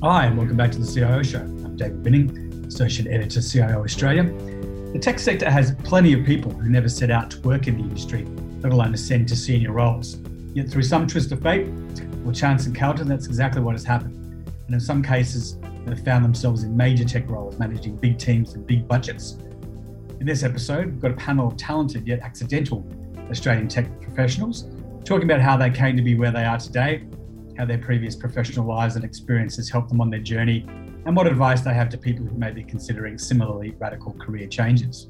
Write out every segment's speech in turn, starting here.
Hi, and welcome back to the CIO Show. I'm David Binning, Associate Editor, CIO Australia. The tech sector has plenty of people who never set out to work in the industry, let alone ascend to senior roles. Yet, through some twist of fate or chance encounter, that's exactly what has happened. And in some cases, they've found themselves in major tech roles, managing big teams and big budgets. In this episode, we've got a panel of talented yet accidental Australian tech professionals talking about how they came to be where they are today how their previous professional lives and experiences helped them on their journey, and what advice they have to people who may be considering similarly radical career changes.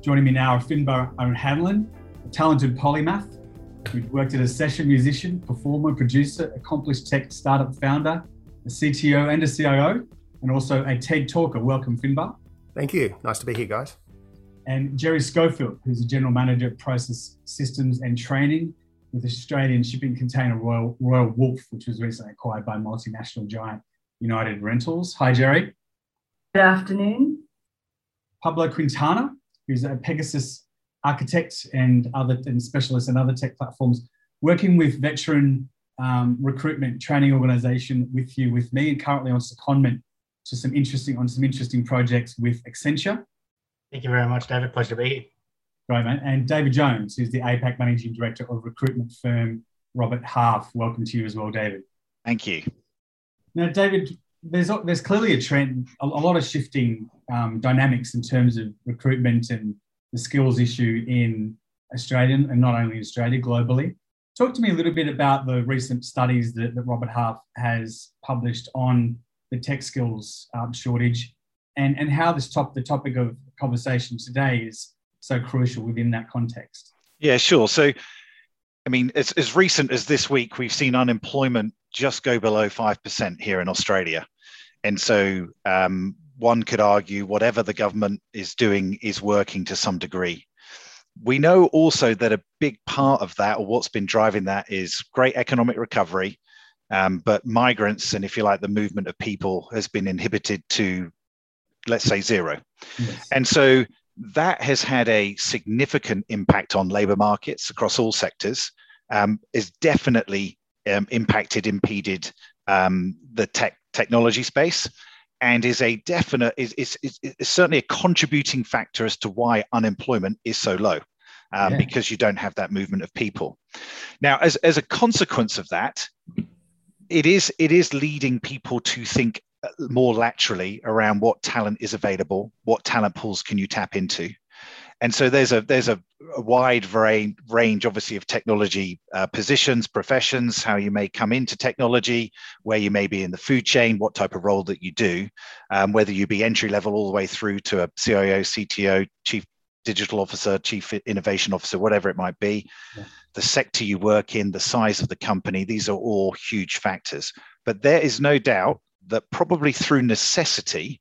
Joining me now are Finbar O'Hanlon, a talented polymath who worked as a session musician, performer, producer, accomplished tech startup founder, a CTO and a CIO, and also a TED talker. Welcome, Finbar. Thank you. Nice to be here, guys. And Jerry Schofield, who's a general manager of process systems and training with Australian shipping container Royal, Royal Wolf, which was recently acquired by multinational giant United Rentals. Hi, Jerry. Good afternoon. Pablo Quintana, who's a Pega systems architect and other and specialist in other tech platforms, working with veteran um, recruitment training organization with you, with me, and currently on secondment to some interesting on some interesting projects with Accenture. Thank you very much, David. Pleasure to be here. Great, mate. And David Jones, who's the APAC Managing Director of recruitment firm Robert Half. Welcome to you as well, David. Thank you. Now, David, there's there's clearly a trend, a, a lot of shifting um, dynamics in terms of recruitment and the skills issue in Australia, and not only Australia, globally. Talk to me a little bit about the recent studies that, that Robert Half has published on the tech skills um, shortage, and and how this top the topic of conversation today is so crucial within that context? Yeah, sure. So, I mean, as, as recent as this week, we've seen unemployment just go below 5% here in Australia. And so, um, one could argue whatever the government is doing is working to some degree. We know also that a big part of that, or what's been driving that, is great economic recovery. Um, but migrants and, if you like, the movement of people has been inhibited to, let's say, zero. Yes. And so that has had a significant impact on labor markets across all sectors, um, is definitely um, impacted, impeded um, the tech technology space, and is a definite is, is, is, is, certainly a contributing factor as to why unemployment is so low. Um, yeah. Because you don't have that movement of people. Now, as, as a consequence of that, it is it is leading people to think more laterally around what talent is available, what talent pools can you tap into, and so there's a there's a, a wide range, range, obviously, of technology uh, positions, professions, how you may come into technology, where you may be in the food chain, what type of role that you do, um, whether you be entry level all the way through to a CIO, CTO, chief digital officer, chief innovation officer, whatever it might be, yeah. the sector you work in, the size of the company, these are all huge factors. But there is no doubt that probably through necessity,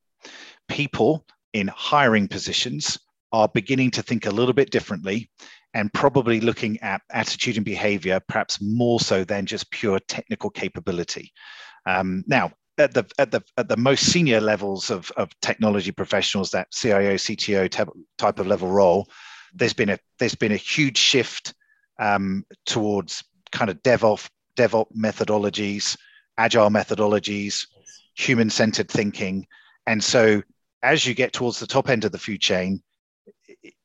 people in hiring positions are beginning to think a little bit differently and probably looking at attitude and behavior perhaps more so than just pure technical capability. Um, now, at the at the at the most senior levels of, of technology professionals, that CIO, CTO type, of level role, there's been a there's been a huge shift um, towards kind of DevOps DevOps methodologies, agile methodologies, human centered thinking. And so as you get towards the top end of the food chain,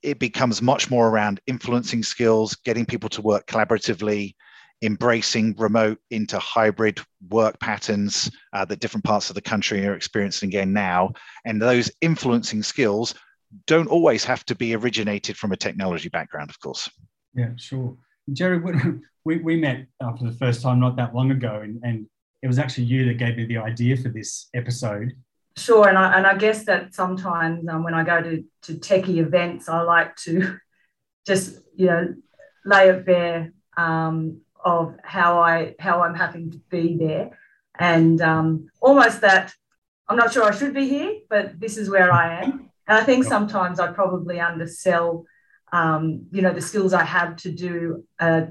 it becomes much more around influencing skills, getting people to work collaboratively, embracing remote into hybrid work patterns uh, that different parts of the country are experiencing again now. And those influencing skills don't always have to be originated from a technology background, of course. Yeah, sure. Jerry, we, we met uh, for the first time not that long ago, and, and it was actually you that gave me the idea for this episode. Sure, and I, and I guess that sometimes um, when I go to, to techie events, I like to just you know lay it bare um, of how I how I'm happy to be there, and um, almost that I'm not sure I should be here, but this is where I am. And I think sometimes I probably undersell, um, you know, the skills I have to do a,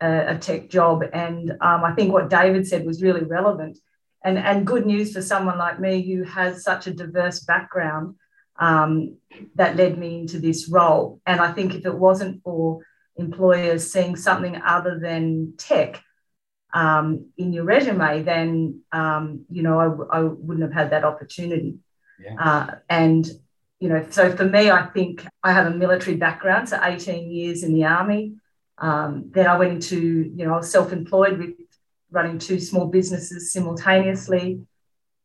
a, a tech job. And um, I think what David said was really relevant and, and good news for someone like me who has such a diverse background um, that led me into this role. And I think if it wasn't for employers seeing something other than tech, um, in your resume, then um, you know I, I, wouldn't have had that opportunity. Yeah. Uh, and you know, so for me, I think I have a military background, so 18 years in the army. Um, then I went into, you know, I was self-employed with running two small businesses simultaneously.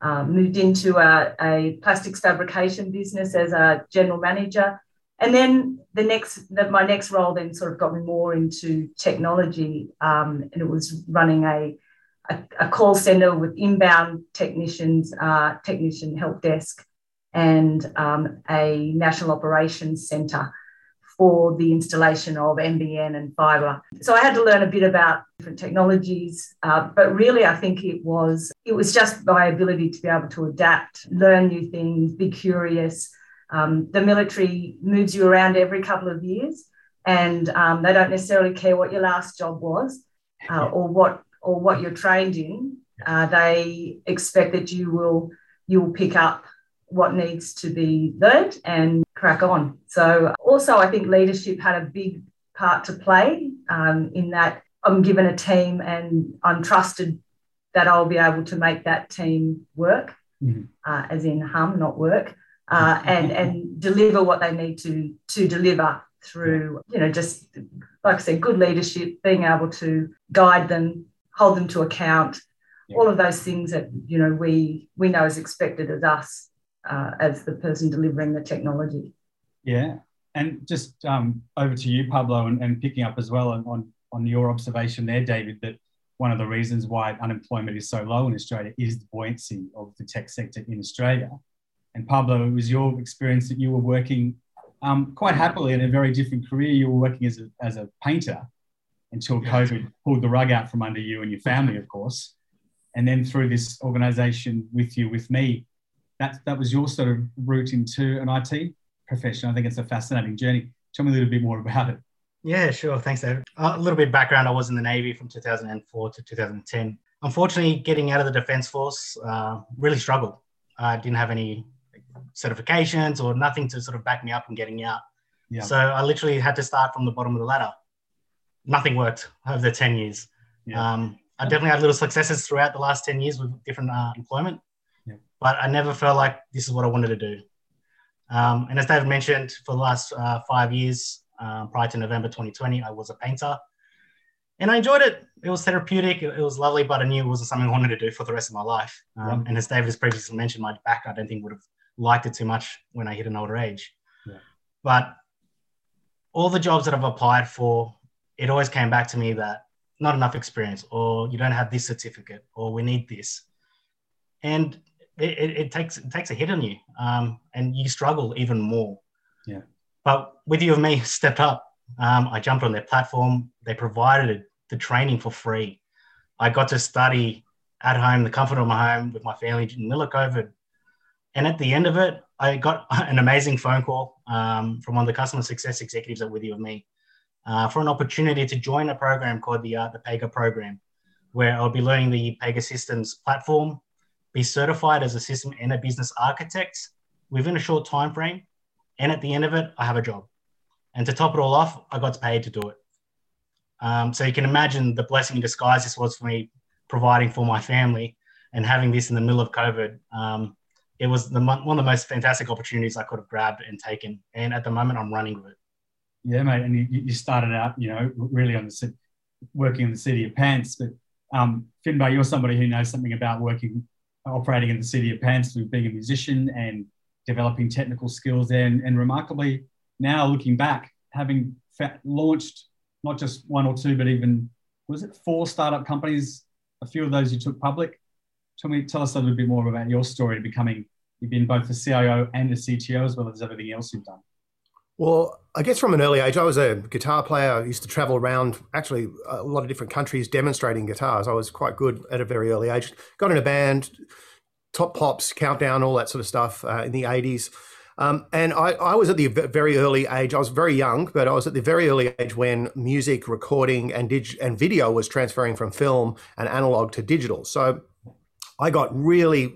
Um, moved into a, a, plastics fabrication business as a general manager, and then the next, the, my next role then sort of got me more into technology, um, and it was running a, a, a, call center with inbound technicians, uh, technician help desk, and um, a national operations center for the installation of NBN and fibre. So I had to learn a bit about different technologies, uh, but really I think it was it was just my ability to be able to adapt, learn new things, be curious. Um, the military moves you around every couple of years, and um, they don't necessarily care what your last job was uh, or what or what you're trained in. Uh, they expect that you will you will pick up what needs to be learned and crack on. So, also, I think leadership had a big part to play um, in that I'm given a team and I'm trusted that I'll be able to make that team work, mm-hmm. uh, as in hum, not work, uh, and and deliver what they need to to deliver through you know just like I said, good leadership, being able to guide them, hold them to account, yeah. all of those things that you know we we know is expected of us uh, as the person delivering the technology. Yeah, and just um, over to you, Pablo, and, and picking up as well on, on your observation there, David, that one of the reasons why unemployment is so low in Australia is the buoyancy of the tech sector in Australia. And Pablo, it was your experience that you were working um, quite happily in a very different career. You were working as a, as a painter until COVID pulled the rug out from under you and your family, of course. And then through this organization with you, with me, that that was your sort of route into an IT profession. I think it's a fascinating journey. Tell me a little bit more about it. Yeah, sure. Thanks, David. A little bit of background. I was in the Navy from 2004 to 2010. Unfortunately, getting out of the Defence Force uh, really struggled. I didn't have any certifications or nothing to sort of back me up in getting out. Yeah. So I literally had to start from the bottom of the ladder. Nothing worked over the 10 years. Yeah. Um, I definitely had little successes throughout the last 10 years with different uh, employment but I never felt like this is what I wanted to do. Um, and as David mentioned, for the last uh, five years, uh, prior to November 2020, I was a painter. And I enjoyed it. It was therapeutic. It, was lovely, but I knew it wasn't something I wanted to do for the rest of my life. Um, yeah. And as David has previously mentioned, my back, I don't think would have liked it too much when I hit an older age. Yeah. But all the jobs that I've applied for, it always came back to me that not enough experience, or you don't have this certificate, or we need this. And it, it, takes it takes a hit on you, um, and you struggle even more. Yeah. But WithYouWithMe stepped up. Um, I jumped on their platform. They provided the training for free. I got to study at home, the comfort of my home with my family in the middle of COVID. And at the end of it, I got an amazing phone call um, from one of the customer success executives at WithYouWithMe uh, for an opportunity to join a program called the uh, the Pega program, where I'll be learning the Pega Systems platform, be certified as a system and a business architect within a short time frame. And at the end of it, I have a job. And to top it all off, I got paid to do it. Um, so you can imagine the blessing in disguise this was for me, providing for my family and having this in the middle of COVID. Um, it was the, one of the most fantastic opportunities I could have grabbed and taken. And at the moment, I'm running with it. Yeah, mate. And you, you started out, you know, really on the working in the city of pants. But um, Finbar, you're somebody who knows something about working operating in the city of Pants through being a musician and developing technical skills there. And, and remarkably, now looking back, having fa- launched not just one or two, but even was it four startup companies? A few of those you took public. Tell me, tell us a little bit more about your story to becoming. You've been both the CIO and the CTO, as well as everything else you've done. Well, I guess from an early age, I was a guitar player. I used to travel around actually a lot of different countries demonstrating guitars. I was quite good at a very early age. Got in a band, Top Pops, Countdown, all that sort of stuff uh, in the 80s. Um, and I, I, was at the very early age. I was very young, but I was at the very early age when music recording and dig- and video was transferring from film and analog to digital. So I got really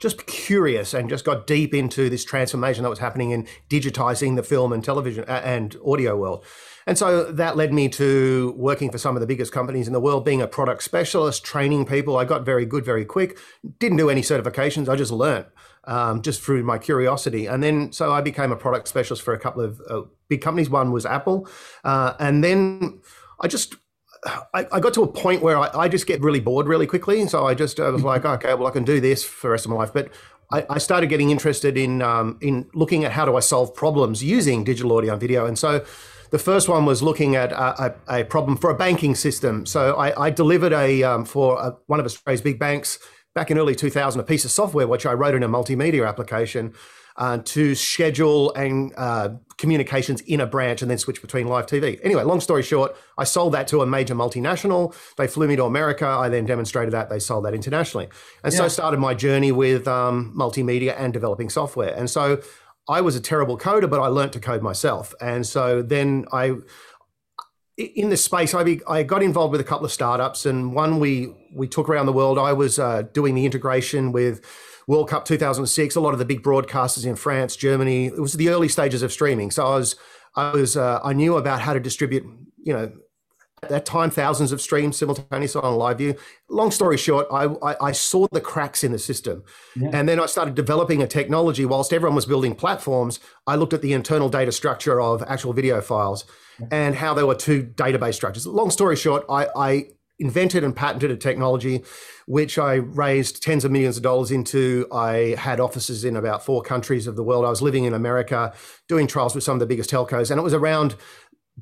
just curious and just got deep into this transformation that was happening in digitizing the film and television and audio world. And so that led me to working for some of the biggest companies in the world, being a product specialist, training people. I got very good very quick. Didn't do any certifications. I just learned um, just through my curiosity. And then so I became a product specialist for a couple of uh, big companies. One was Apple. Uh, and then I just I, I, got to a point where I, I, just get really bored really quickly. So I just I was like, okay, well, I can do this for the rest of my life. But I, I started getting interested in um, in looking at how do I solve problems using digital audio and video. And so the first one was looking at a, a, a problem for a banking system. So I, I delivered a um, for a, one of Australia's big banks back in early 2000 a piece of software which I wrote in a multimedia application uh, to schedule and uh, communications in a branch and then switch between live TV. Anyway, long story short, I sold that to a major multinational. They flew me to America. I then demonstrated that. They sold that internationally. And yeah. so I started my journey with um, multimedia and developing software. And so I was a terrible coder, but I learned to code myself. And so then I, in this space, I, be, I got involved with a couple of startups, and one we we took around the world. I was uh, doing the integration with World Cup 2006, a lot of the big broadcasters in France, Germany. It was the early stages of streaming, so I was I was uh, I knew about how to distribute, you know, at that time thousands of streams simultaneously on live view long story short i, I, I saw the cracks in the system yeah. and then i started developing a technology whilst everyone was building platforms i looked at the internal data structure of actual video files yeah. and how there were two database structures long story short I, I invented and patented a technology which I raised tens of millions of dollars into. I had offices in about four countries of the world. I was living in America, doing trials with some of the biggest telcos, and it was around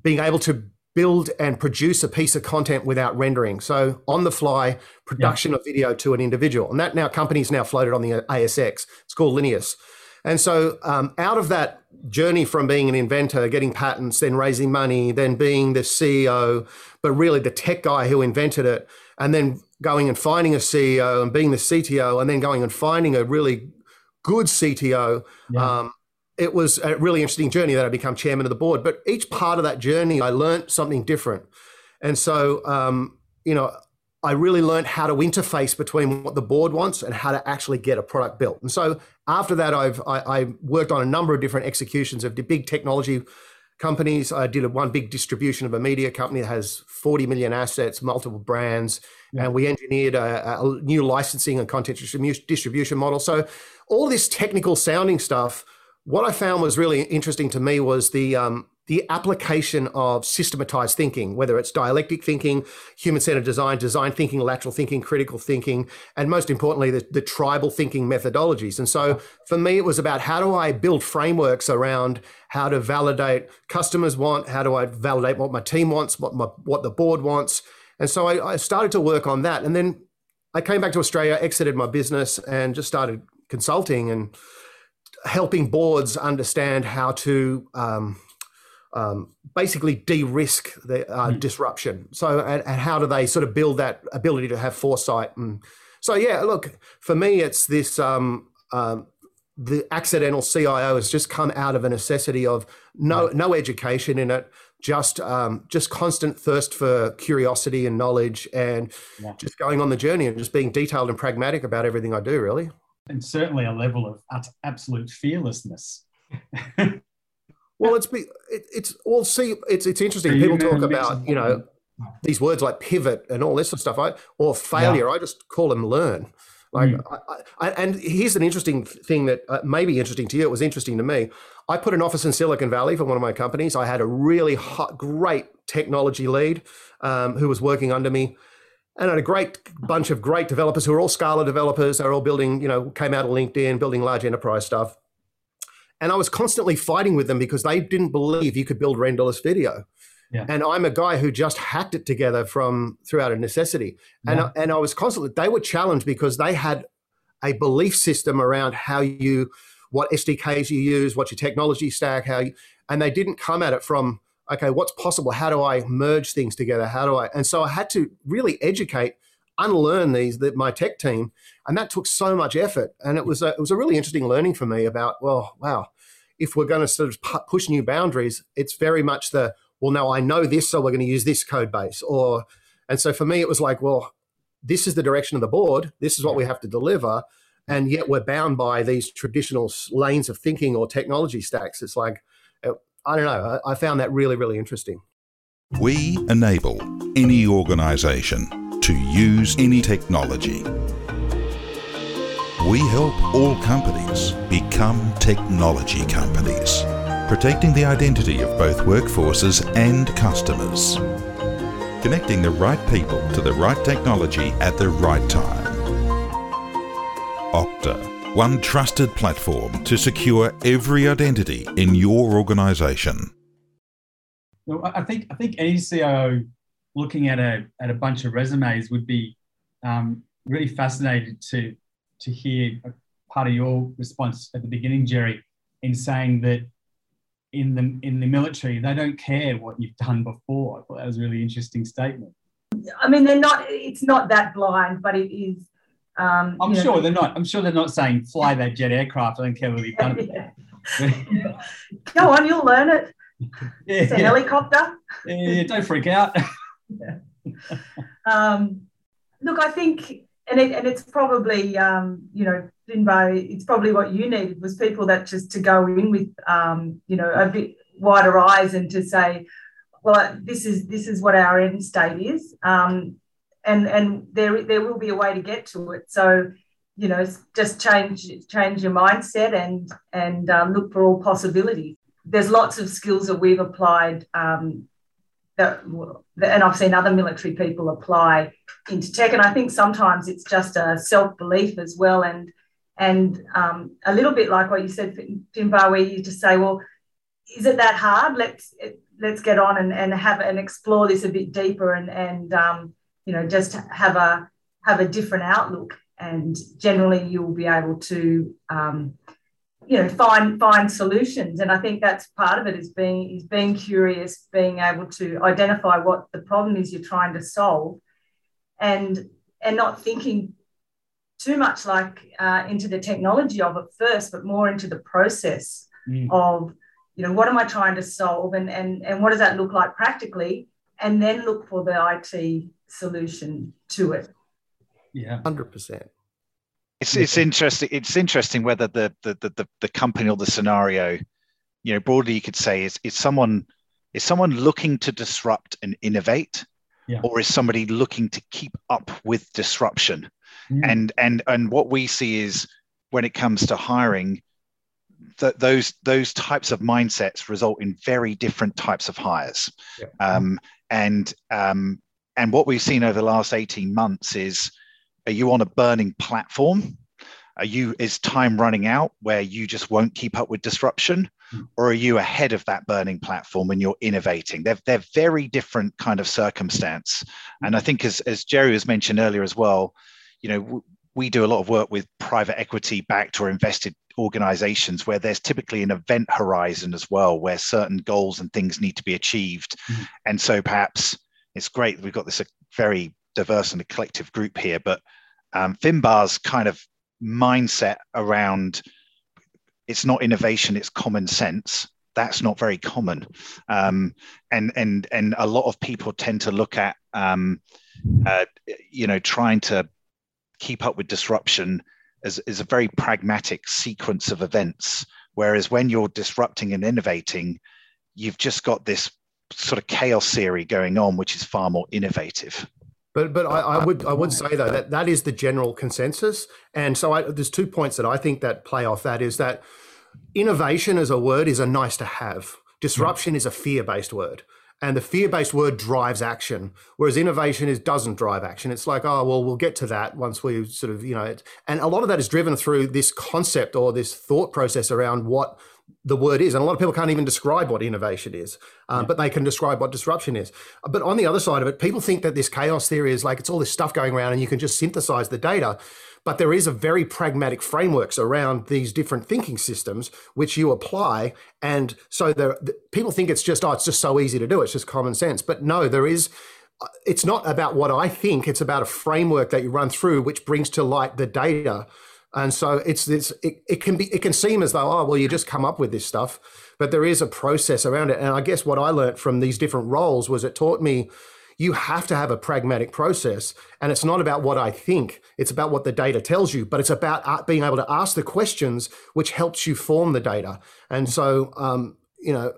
being able to build and produce a piece of content without rendering. So on the fly production yeah. of video to an individual. And that now companies now floated on the ASX. It's called Linius. And so um, out of that journey from being an inventor, getting patents, then raising money, then being the CEO, but really the tech guy who invented it, and then going and finding a CEO and being the CTO, and then going and finding a really good CTO. Yeah. Um, it was a really interesting journey that I become chairman of the board. But each part of that journey, I learned something different. And so, um, you know, I really learned how to interface between what the board wants and how to actually get a product built. And so after that, I've I, I worked on a number of different executions of the big technology companies. I did a one big distribution of a media company that has 40 million assets, multiple brands, yeah. and we engineered a, a, new licensing and content distribution model. So all this technical sounding stuff what I found was really interesting to me was the um, the application of systematized thinking, whether it's dialectic thinking, human centered design, design thinking, lateral thinking, critical thinking, and most importantly, the, the, tribal thinking methodologies. And so for me, it was about how do I build frameworks around how to validate customers want, how do I validate what my team wants, what, my, what the board wants. And so I, I started to work on that. And then I came back to Australia, exited my business, and just started consulting and helping boards understand how to um, um, basically de-risk the uh, mm. disruption. So, and, and, how do they sort of build that ability to have foresight? And so, yeah, look, for me, it's this. Um, um the accidental CIO has just come out of a necessity of no right. no education in it, just um, just constant thirst for curiosity and knowledge, and yeah. just going on the journey and just being detailed and pragmatic about everything I do. Really and certainly a level of absolute fearlessness. well, it's it, it's all see it's it's interesting. People talk about you know these words like pivot and all this sort of stuff, I, or failure. Yeah. I just call them learn. Like, mm. I, I, and here's an interesting thing that uh, may be interesting to you. It was interesting to me. I put an office in Silicon Valley for one of my companies. I had a really hot, great technology lead um, who was working under me and had a great bunch of great developers who are all Scala developers. They're all building, you know, came out of LinkedIn, building large enterprise stuff. And I was constantly fighting with them because they didn't believe you could build renderless video. Yeah. And I'm a guy who just hacked it together from throughout a necessity. And, yeah. and I was constantly, they were challenged because they had a belief system around how you, what SDKs you use, what your technology stack, how you, and they didn't come at it from, okay, what's possible? How do I merge things together? How do I? And so I had to really educate, unlearn these that my tech team, and that took so much effort. And it was a, it was a really interesting learning for me about well, wow, if we're going to sort of push new boundaries, it's very much the well, now I know this, so we're going to use this code base, or and so for me it was like, well, this is the direction of the board. This is what we have to deliver. and yet we're bound by these traditional lanes of thinking or technology stacks. It's like, I don't know. I, found that really, really interesting. We enable any organization to use any technology. We help all companies become technology companies, protecting the identity of both workforces and customers. Connecting the right people to the right technology at the right time. Okta, one trusted platform to secure every identity in your organization. I think I think any CIO looking at a at a bunch of resumes would be um, really fascinated to to hear part of your response at the beginning, Jerry, in saying that in the in the military they don't care what you've done before. I thought that was a really interesting statement. I mean, they're not. It's not that blind, but it is. Um, I'm sure know, they're not. I'm sure they're not saying fly that jet aircraft. I don't care what you've done. Yeah. Go on, you'll learn it. Yeah, it's a yeah. helicopter. Yeah, don't freak out. um, look, I think, and it, and it's probably um, you know, Finbar, it's probably what you needed was people that just to go in with um, you know a bit wider eyes and to say, well, this is this is what our end state is, um, and and there there will be a way to get to it. So you know, just change change your mindset and and um, look for all possibilities. There's lots of skills that we've applied um, that, and I've seen other military people apply into tech. And I think sometimes it's just a self belief as well, and and um, a little bit like what you said, Finbar, where you just say, well, is it that hard? Let's let's get on and, and have and explore this a bit deeper, and and um, you know just have a have a different outlook. And generally, you'll be able to um, you know find find solutions. And i think that's part of it is being is being curious being able to identify what the problem is you're trying to solve and and not thinking too much like uh, into the technology of it first but more into the process mm. of you know what am i trying to solve and and and what does that look like practically? And then look for the it solution to it. Yeah. 100% it's it's interesting. It's interesting whether the, the the the company or the scenario, you know, broadly you could say is is someone is someone looking to disrupt and innovate, yeah. or is somebody looking to keep up with disruption? Mm. And and and what we see is when it comes to hiring, that those those types of mindsets result in very different types of hires. Yeah. Um, and um, and what we've seen over the last 18 months is are you on a burning platform? Are you is time running out where you just won't keep up with disruption? Hmm. Or are you ahead of that burning platform and you're innovating? They're, they're very different kind of circumstance. And I think as, as Jerry was mentioned earlier as well, you know, we do a lot of work with private equity backed or invested organizations where there's typically an event horizon as well, where certain goals and things need to be achieved. Mm-hmm. And so perhaps it's great we've got this very diverse and a collective group here, but um, Finbar's kind of mindset around it's not innovation, it's common sense. That's not very common, um, and and and a lot of people tend to look at um, uh, you know trying to keep up with disruption as, as a very pragmatic sequence of events. Whereas when you're disrupting and innovating, you've just got this sort of chaos theory going on, which is far more innovative. But but I, I, would I would say though that that is the general consensus, and so I, there's two points that I think that play off that is that innovation as a word is a nice to have. Disruption is a fear based word, and the fear based word drives action, whereas innovation is doesn't drive action. It's like oh well we'll get to that once we sort of you know, and a lot of that is driven through this concept or this thought process around what the word is. And a lot of people can't even describe what innovation is, um, yeah. but they can describe what disruption is. But on the other side of it, people think that this chaos theory is like it's all this stuff going around and you can just synthesize the data. But there is a very pragmatic frameworks around these different thinking systems which you apply. And so the, the, people think it's just, oh, it's just so easy to do. It's just common sense. But no, there is it's not about what I think, it's about a framework that you run through which brings to light the data and so it's it, it can be it can seem as though oh well you just come up with this stuff but there is a process around it and i guess what i learned from these different roles was it taught me you have to have a pragmatic process. And it's not about what I think, it's about what the data tells you, but it's about uh, being able to ask the questions which helps you form the data. And so, um, you know,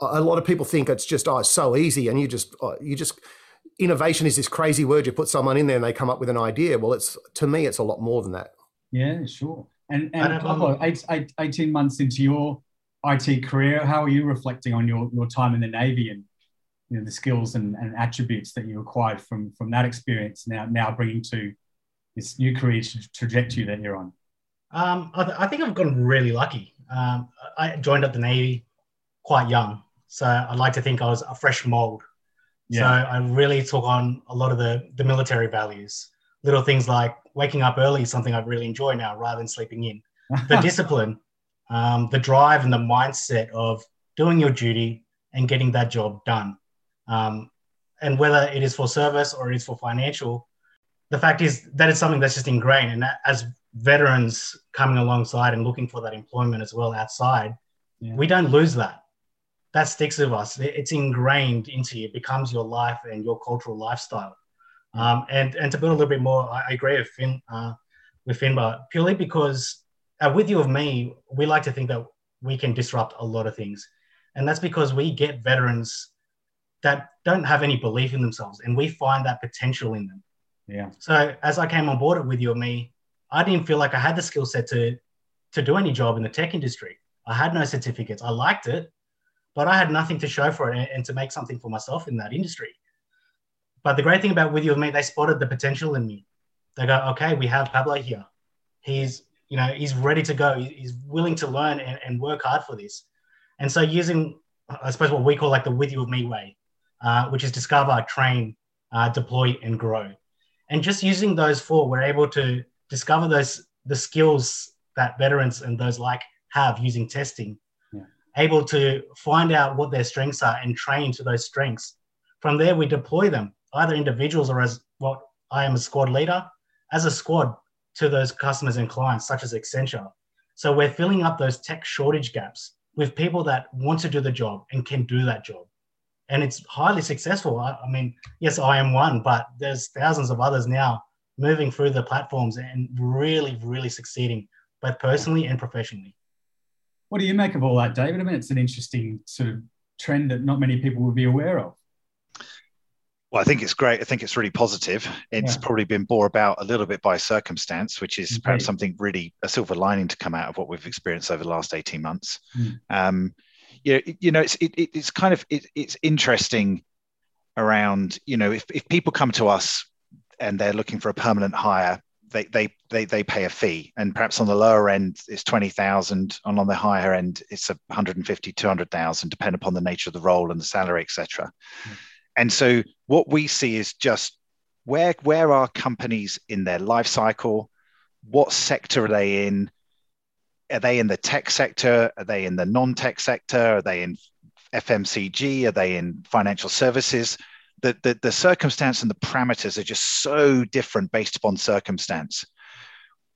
a lot of people think it's just, oh, it's so easy. And you just, oh, you just, innovation is this crazy word. You put someone in there and they come up with an idea. Well, it's, to me, it's a lot more than that. Yeah, sure. And, and Pablo, eight, eight, 18 months into your IT career, how are you reflecting on your, your time in the Navy and you know, the skills and, and attributes that you acquired from, from that experience now, now bringing to this new career trajectory that you're on? Um, I, th- I, think I've gotten really lucky. Um, I joined up the Navy quite young. So I'd like to think I was a fresh mold. Yeah. So I really took on a lot of the, the military values. Little things like waking up early is something I really enjoy now rather than sleeping in. The discipline, um, the drive and the mindset of doing your duty and getting that job done. Um, and whether it is for service or it is for financial, the fact is that it's something that's just ingrained. And as veterans coming alongside and looking for that employment as well outside, yeah. we don't lose that. That sticks with us. It's ingrained into you, it becomes your life and your cultural lifestyle. Um, and and to build a little bit more, I, I agree with Finn uh, with Finbar purely because uh, WithYouWithMe, we like to think that we can disrupt a lot of things, and that's because we get veterans that don't have any belief in themselves, and we find that potential in them. Yeah. So as I came on board WithYouWithMe, I didn't feel like I had the skill set to to do any job in the tech industry. I had no certificates. I liked it, but I had nothing to show for it and, and to make something for myself in that industry. But the great thing about WithYouWithMe, they spotted the potential in me. They go, okay, we have Pablo here. He's, you know, he's ready to go. He's willing to learn and, and work hard for this. And so using, I suppose, what we call like the WithYouWithMe way, uh, which is discover, train, uh, deploy, and grow. And just using those four, we're able to discover those the skills that veterans and those like have using testing, yeah. able to find out what their strengths are and train to those strengths. From there, we deploy them either individuals or as what I am a squad leader, as a squad to those customers and clients, such as Accenture. So we're filling up those tech shortage gaps with people that want to do the job and can do that job. And it's highly successful. I, I mean, yes, I am one, but there's thousands of others now moving through the platforms and really, really succeeding, both personally and professionally. What do you make of all that, David? I mean, it's an interesting sort of trend that not many people would be aware of. Well, I think it's great. I think it's really positive. It's yeah. probably been bore about a little bit by circumstance, which is perhaps something really a silver lining to come out of what we've experienced over the last 18 months. Mm. Um, you, know, you know, it's, it, it's kind of, it, it's interesting around, you know, if, if people come to us and they're looking for a permanent hire, they, they, they, they pay a fee and perhaps on the lower end it's 20,000 and on the higher end it's 150, 200,000, depending upon the nature of the role and the salary, etc. Mm and so what we see is just where where are companies in their life cycle? What sector are they in? Are they in the tech sector? Are they in the non-tech sector? Are they in FMCG? Are they in financial services? The, the, the circumstance and the parameters are just so different based upon circumstance.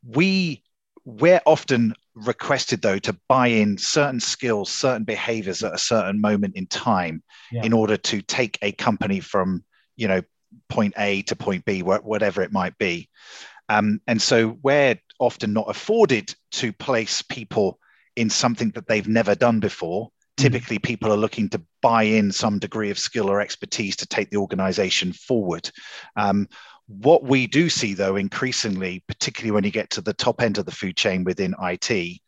We we're often requested though to buy in certain skills certain behaviors at a certain moment in time yeah. in order to take a company from you know point a to point b whatever it might be um, and so we're often not afforded to place people in something that they've never done before mm. typically people are looking to buy in some degree of skill or expertise to take the organization forward um, what we do see, though, increasingly, particularly when you get to the top end of the food chain within IT,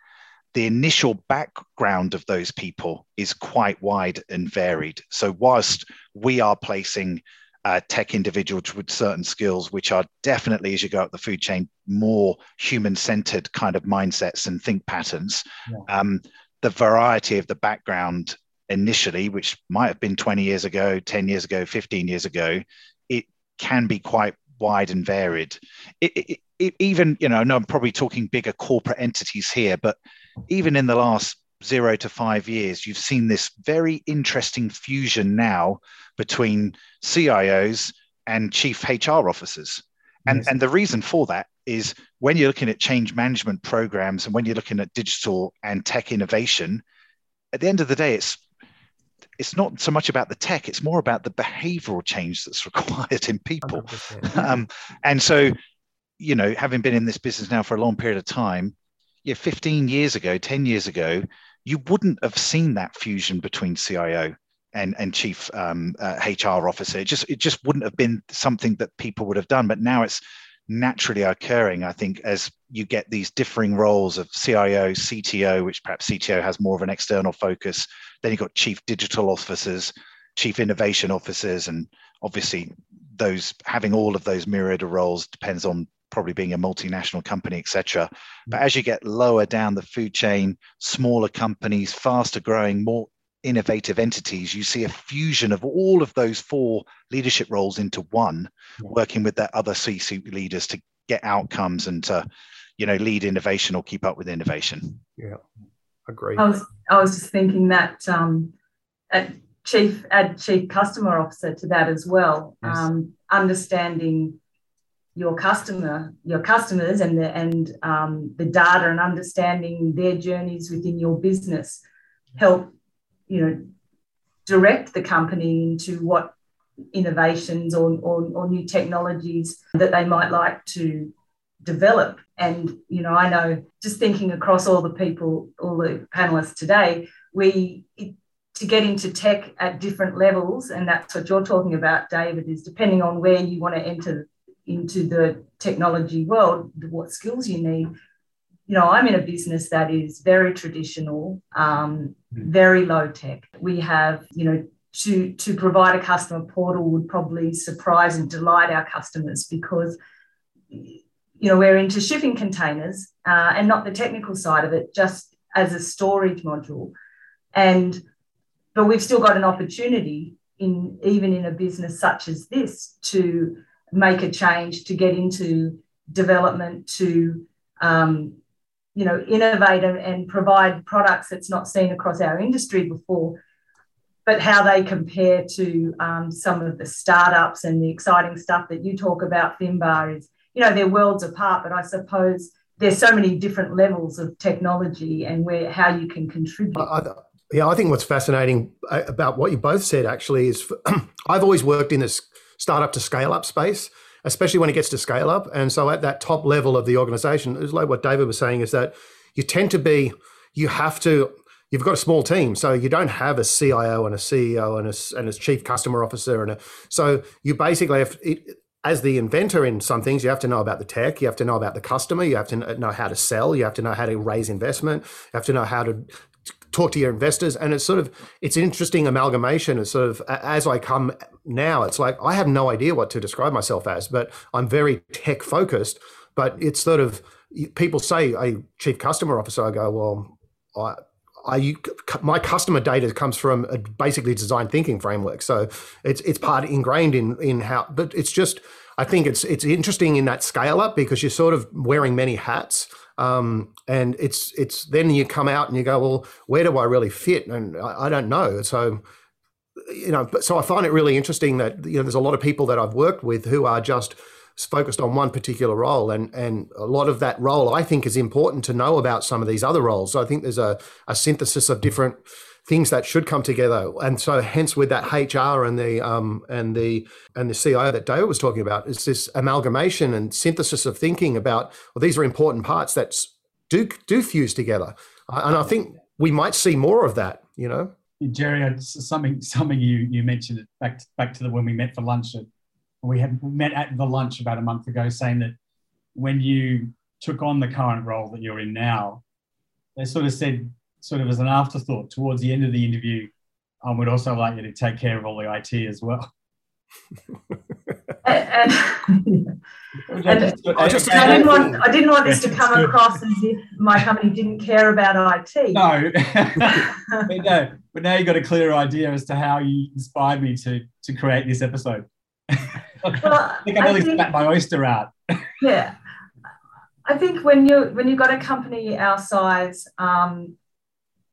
the initial background of those people is quite wide and varied. So, whilst we are placing uh, tech individuals with certain skills, which are definitely, as you go up the food chain, more human centered kind of mindsets and think patterns, yeah. um, the variety of the background initially, which might have been 20 years ago, 10 years ago, 15 years ago, it can be quite wide and varied. It, it, it, even, you know, I know I'm probably talking bigger corporate entities here, but even in the last zero to five years, you've seen this very interesting fusion now between CIOs and chief HR officers. And, yes. and the reason for that is when you're looking at change management programs and when you're looking at digital and tech innovation, at the end of the day, it's it's not so much about the tech; it's more about the behavioural change that's required in people. Um, and so, you know, having been in this business now for a long period of time, yeah, 15 years ago, 10 years ago, you wouldn't have seen that fusion between CIO and and chief um, uh, HR officer. It just it just wouldn't have been something that people would have done. But now it's naturally occurring, I think, as you get these differing roles of CIO, CTO, which perhaps CTO has more of an external focus. Then you've got chief digital officers, chief innovation officers, and obviously those having all of those myriad of roles depends on probably being a multinational company, etc. But as you get lower down the food chain, smaller companies, faster growing, more innovative entities, you see a fusion of all of those four leadership roles into one, working with their other C-suite leaders to get outcomes and to, you know, lead innovation or keep up with innovation. Yeah, agree. I was I was just thinking that um, at chief add chief customer officer to that as well. Yes. Um, understanding your customer, your customers, and the and um, the data, and understanding their journeys within your business help you know, direct the company into what innovations or, or, or new technologies that they might like to develop. And, you know, I know just thinking across all the people, all the panelists today, we, it, to get into tech at different levels, and that's what you're talking about, David, is depending on where you want to enter into the technology world, what skills you need, you know, I'm in a business that is very traditional, um, hmm. very low tech. We have, you know, to to provide a customer portal would probably surprise and delight our customers because, you know, we're into shipping containers uh, and not the technical side of it, just as a storage module, and but we've still got an opportunity in even in a business such as this to make a change to get into development to um, you know, innovate and provide products that's not seen across our industry before, but how they compare to um, some of the startups and the exciting stuff that you talk about, Finbar, is, you know, they're worlds apart, but I suppose there's so many different levels of technology and where how you can contribute. I, yeah, I think what's fascinating uh, about what you both said actually is I've always worked in this startup to scale up space especially when it gets to scale up. And so at that top level of the organization, it's like what David was saying is that you tend to be, you have to, you've got a small team. So you don't have a CIO and a CEO and a, and a chief customer officer. And a, so you basically have, it, as the inventor in some things, you have to know about the tech, you have to know about the customer, you have to know how to sell, you have to know how to raise investment, you have to know how to talk to your investors and it's sort of it's an interesting amalgamation. It's sort of as i come now it's like i have no idea what to describe myself as but i'm very tech focused but it's sort of people say a chief customer officer i go well i I, my customer data comes from a basically design thinking framework, so it's it's part ingrained in in how. But it's just I think it's it's interesting in that scale up because you're sort of wearing many hats, um, and it's it's then you come out and you go, well, where do I really fit? And I, I don't know. So you know, so I find it really interesting that you know there's a lot of people that I've worked with who are just focused on one particular role and and a lot of that role I think is important to know about some of these other roles. So I think there's a, a synthesis of different things that should come together. And so hence with that HR and the um, and the and the CIO that david was talking about, is this amalgamation and synthesis of thinking about well, these are important parts that do do fuse together. And I think we might see more of that, you know. Jerry, something something you you mentioned back to, back to the when we met for lunch. At, we had met at the lunch about a month ago, saying that when you took on the current role that you're in now, they sort of said sort of as an afterthought towards the end of the interview, I would also like you to take care of all the IT as well. and, and, I, didn't want, I didn't want this to come across as if my company didn't care about IT. No, but no, but now you've got a clearer idea as to how you inspired me to to create this episode. Well, I think I nearly spat my oyster out. yeah, I think when you when you've got a company our size, um,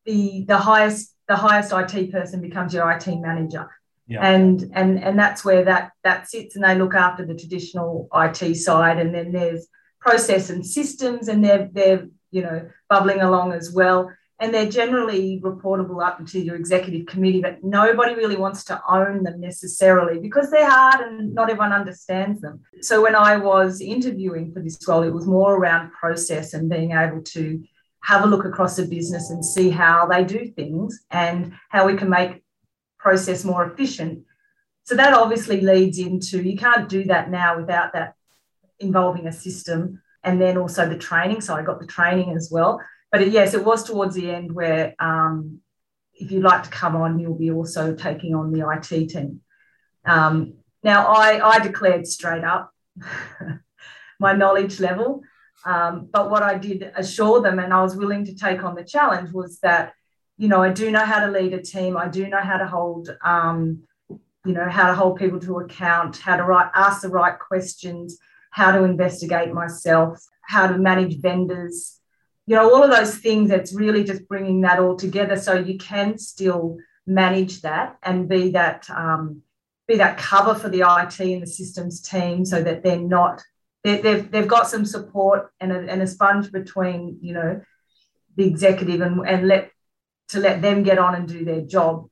the the highest the highest IT person becomes your IT manager. Yeah. And and and that's where that that sits and they look after the traditional IT side and then there's process and systems and they're they're you know bubbling along as well and they're generally reportable up to your executive committee, but nobody really wants to own them necessarily because they're hard and not everyone understands them. So when I was interviewing for this role, it was more around process and being able to have a look across the business and see how they do things and how we can make process more efficient. So that obviously leads into you can't do that now without that involving a system and then also the training. So I got the training as well but yes, it was towards the end where um, if you'd like to come on, you'll be also taking on the IT team. Um, now, I, I declared straight up my knowledge level, um, but what I did assure them, and I was willing to take on the challenge, was that you know I do know how to lead a team. I do know how to hold, um, you know, how to hold people to account, how to write, ask the right questions, how to investigate myself, how to manage vendors you know, all of those things, it's really just bringing that all together so you can still manage that and be that um, be that cover for the IT and the systems team so that they're not they, they've, they've got some support and a, and a sponge between you know the executive and, and let to let them get on and do their job.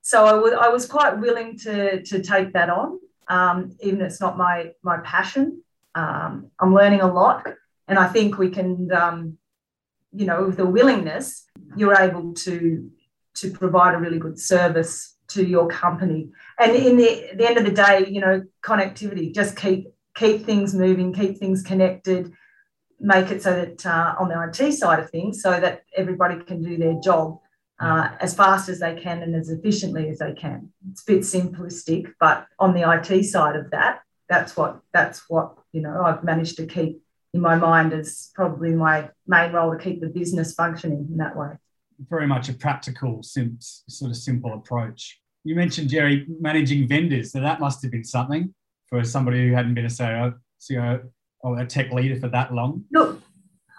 So I was, I was quite willing to, to take that on um, even it's not my my passion. Um, I'm learning a lot and I think we can um, you know, the willingness, you're able to to provide a really good service to your company. And in the, the end of the day, you know, connectivity, just keep keep things moving, keep things connected, make it so that uh, on the IT side of things, so that everybody can do their job uh, as fast as they can and as efficiently as they can. It's a bit simplistic, but on the IT side of that, that's what that's what you know I've managed to keep in my mind as probably my main role to keep the business functioning in that way. Very much a practical, sim- sort of simple approach. You mentioned Jerry managing vendors, so that must have been something for somebody who hadn't been a CEO, CEO or a tech leader for that long. Look,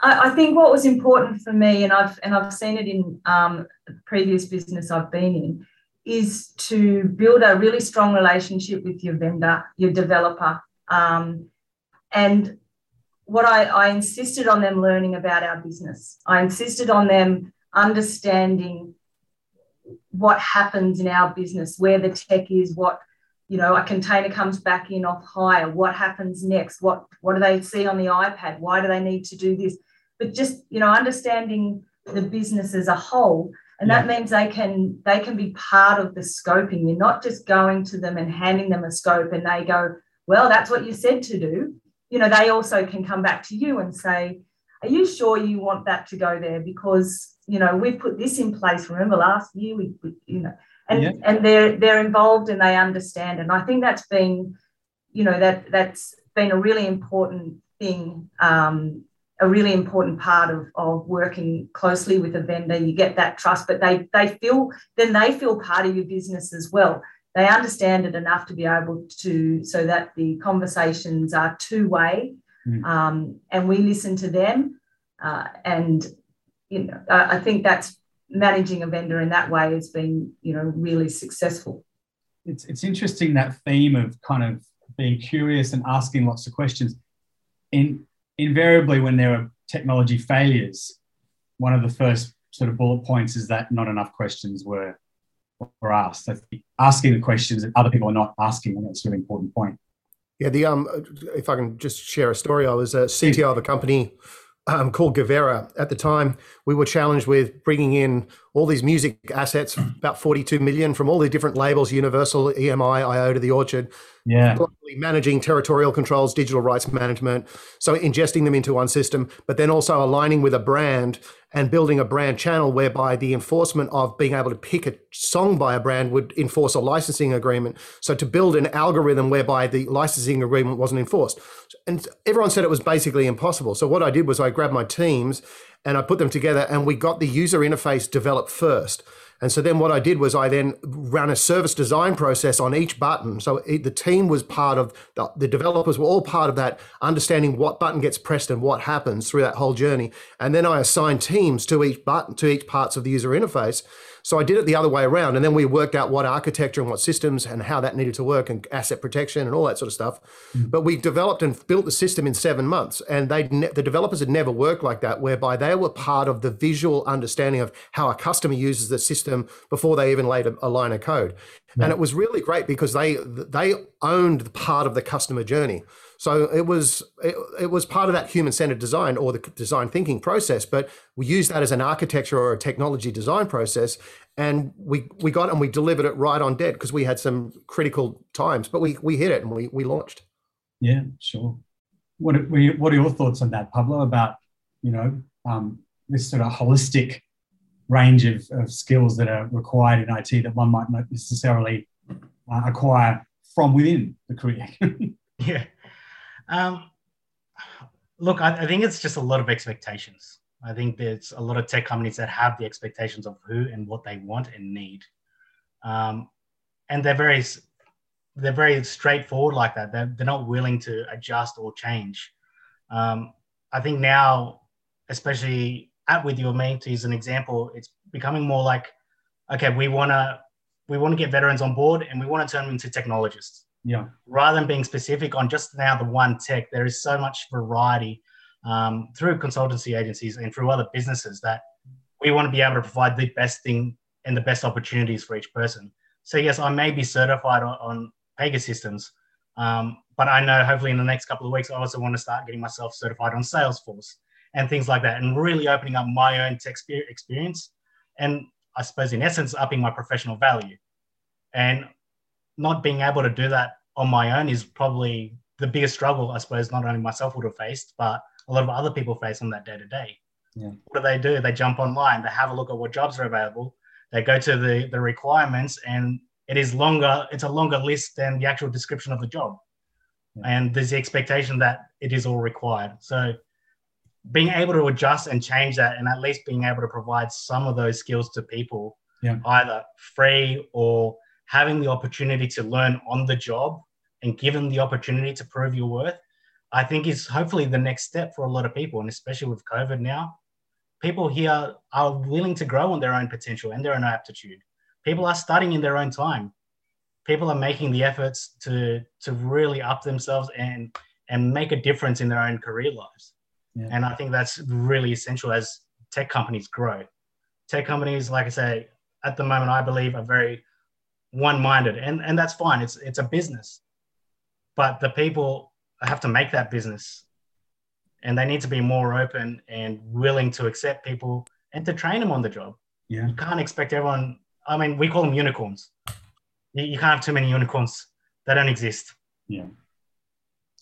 I, I think what was important for me, and I've and I've seen it in um, previous business I've been in, is to build a really strong relationship with your vendor, your developer, um, and what I, I insisted on them learning about our business. I insisted on them understanding what happens in our business, where the tech is, what you know, a container comes back in off hire, what happens next, what what do they see on the iPad, why do they need to do this? But just you know, understanding the business as a whole, and yeah. that means they can they can be part of the scoping. You're not just going to them and handing them a scope, and they go, well, that's what you said to do you know, they also can come back to you and say, are you sure you want that to go there? Because, you know, we've put this in place. Remember last year, we, we you know, and, yeah. and they're, they're involved and they understand. And I think that's been, you know, that that's been a really important thing, um, a really important part of, of working closely with a vendor. You get that trust, but they, they feel, then they feel part of your business as well they understand it enough to be able to so that the conversations are two way mm. um, and we listen to them uh, and you know I, I, think that's managing a vendor in that way has been you know really successful it's, it's interesting that theme of kind of being curious and asking lots of questions in invariably when there are technology failures one of the first sort of bullet points is that not enough questions were were asked. So asking the questions that other people are not asking, and that's a really important point. Yeah, the um, if I can just share a story, I was a CTO of a company um, called Guvera. At the time, we were challenged with bringing in all these music assets, about 42 million from all the different labels, Universal, EMI, IODA The Orchard. Yeah. Managing territorial controls, digital rights management. So ingesting them into one system, but then also aligning with a brand and building a brand channel whereby the enforcement of being able to pick a song by a brand would enforce a licensing agreement. So to build an algorithm whereby the licensing agreement wasn't enforced. And everyone said it was basically impossible. So what I did was I grabbed my teams and I put them together and we got the user interface developed first. And so then what I did was I then ran a service design process on each button. So it, the team was part of the, the developers were all part of that, understanding what button gets pressed and what happens through that whole journey. And then I assigned teams to each button, to each parts of the user interface. So I did it the other way around, and then we worked out what architecture and what systems and how that needed to work and asset protection and all that sort of stuff. Mm. But we developed and built the system in seven months, and they ne- the developers had never worked like that, whereby they were part of the visual understanding of how a customer uses the system before they even laid a, a line of code. Yeah. And it was really great because they they owned part of the customer journey. So it was it, it was part of that human centered design or the design thinking process, but we used that as an architecture or a technology design process, and we we got and we delivered it right on dead because we had some critical times, but we we hit it and we we launched. Yeah, sure. What are, what are your thoughts on that, Pablo? About you know um, this sort of holistic range of, of skills that are required in IT that one might not necessarily uh, acquire from within the career. yeah. Um, look, I, I, think it's just a lot of expectations. I think there's a lot of tech companies that have the expectations of who and what they want and need, um, and they're very they're very straightforward like that. They're, they're not willing to adjust or change. Um, I think now, especially at WithYouWithMe as an example, it's becoming more like, okay, we want to we want to get veterans on board and we want to turn them into technologists. Yeah. Rather than being specific on just now the one tech, there is so much variety um, through consultancy agencies and through other businesses that we want to be able to provide the best thing and the best opportunities for each person. So yes, I may be certified on, on Pegasystems, um, but I know hopefully in the next couple of weeks I also want to start getting myself certified on Salesforce and things like that, and really opening up my own tech experience, and I suppose in essence upping my professional value. And not being able to do that on my own is probably the biggest struggle, I suppose, not only myself would have faced, but a lot of other people face on that day to day. What do they do? They jump online, they have a look at what jobs are available, they go to the, the requirements, and it is longer, it's a longer list than the actual description of the job. Yeah. And there's the expectation that it is all required. So being able to adjust and change that and at least being able to provide some of those skills to people yeah. either free or having the opportunity to learn on the job and given the opportunity to prove your worth, I think is hopefully the next step for a lot of people. And especially with COVID now, people here are willing to grow on their own potential and their own aptitude. People are studying in their own time. People are making the efforts to to really up themselves and and make a difference in their own career lives. Yeah. And I think that's really essential as tech companies grow. Tech companies, like I say, at the moment, I believe are very one-minded and and that's fine. It's it's a business. But the people have to make that business and they need to be more open and willing to accept people and to train them on the job. Yeah. You can't expect everyone i mean we call them unicorns. You, you can't have too many unicorns. They don't exist. Yeah.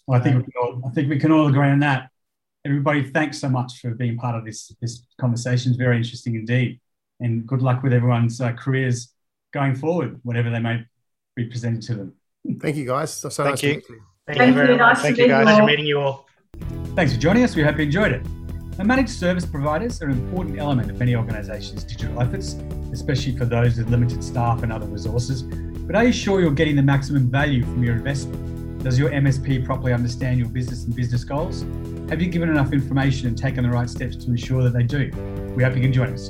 Well i think we can all, i think we can all agree on that. Everybody thanks so much for being part of this this conversation. It's very interesting indeed. And good luck with everyone's uh, careers going forward, whatever they may be presented to them. Thank you, guys. So, so Thank nice you. you. Thank, Thank you very much. Nice Thank you, guys. Pleasure meeting you all. Thanks for joining us. We hope you enjoyed it. Now, managed service providers are an important element of many organisations' digital efforts, especially for those with limited staff and other resources. But are you sure you're getting the maximum value from your investment? Does your MSP properly understand your business and business goals? Have you given enough information and taken the right steps to ensure that they do? We hope you can join us.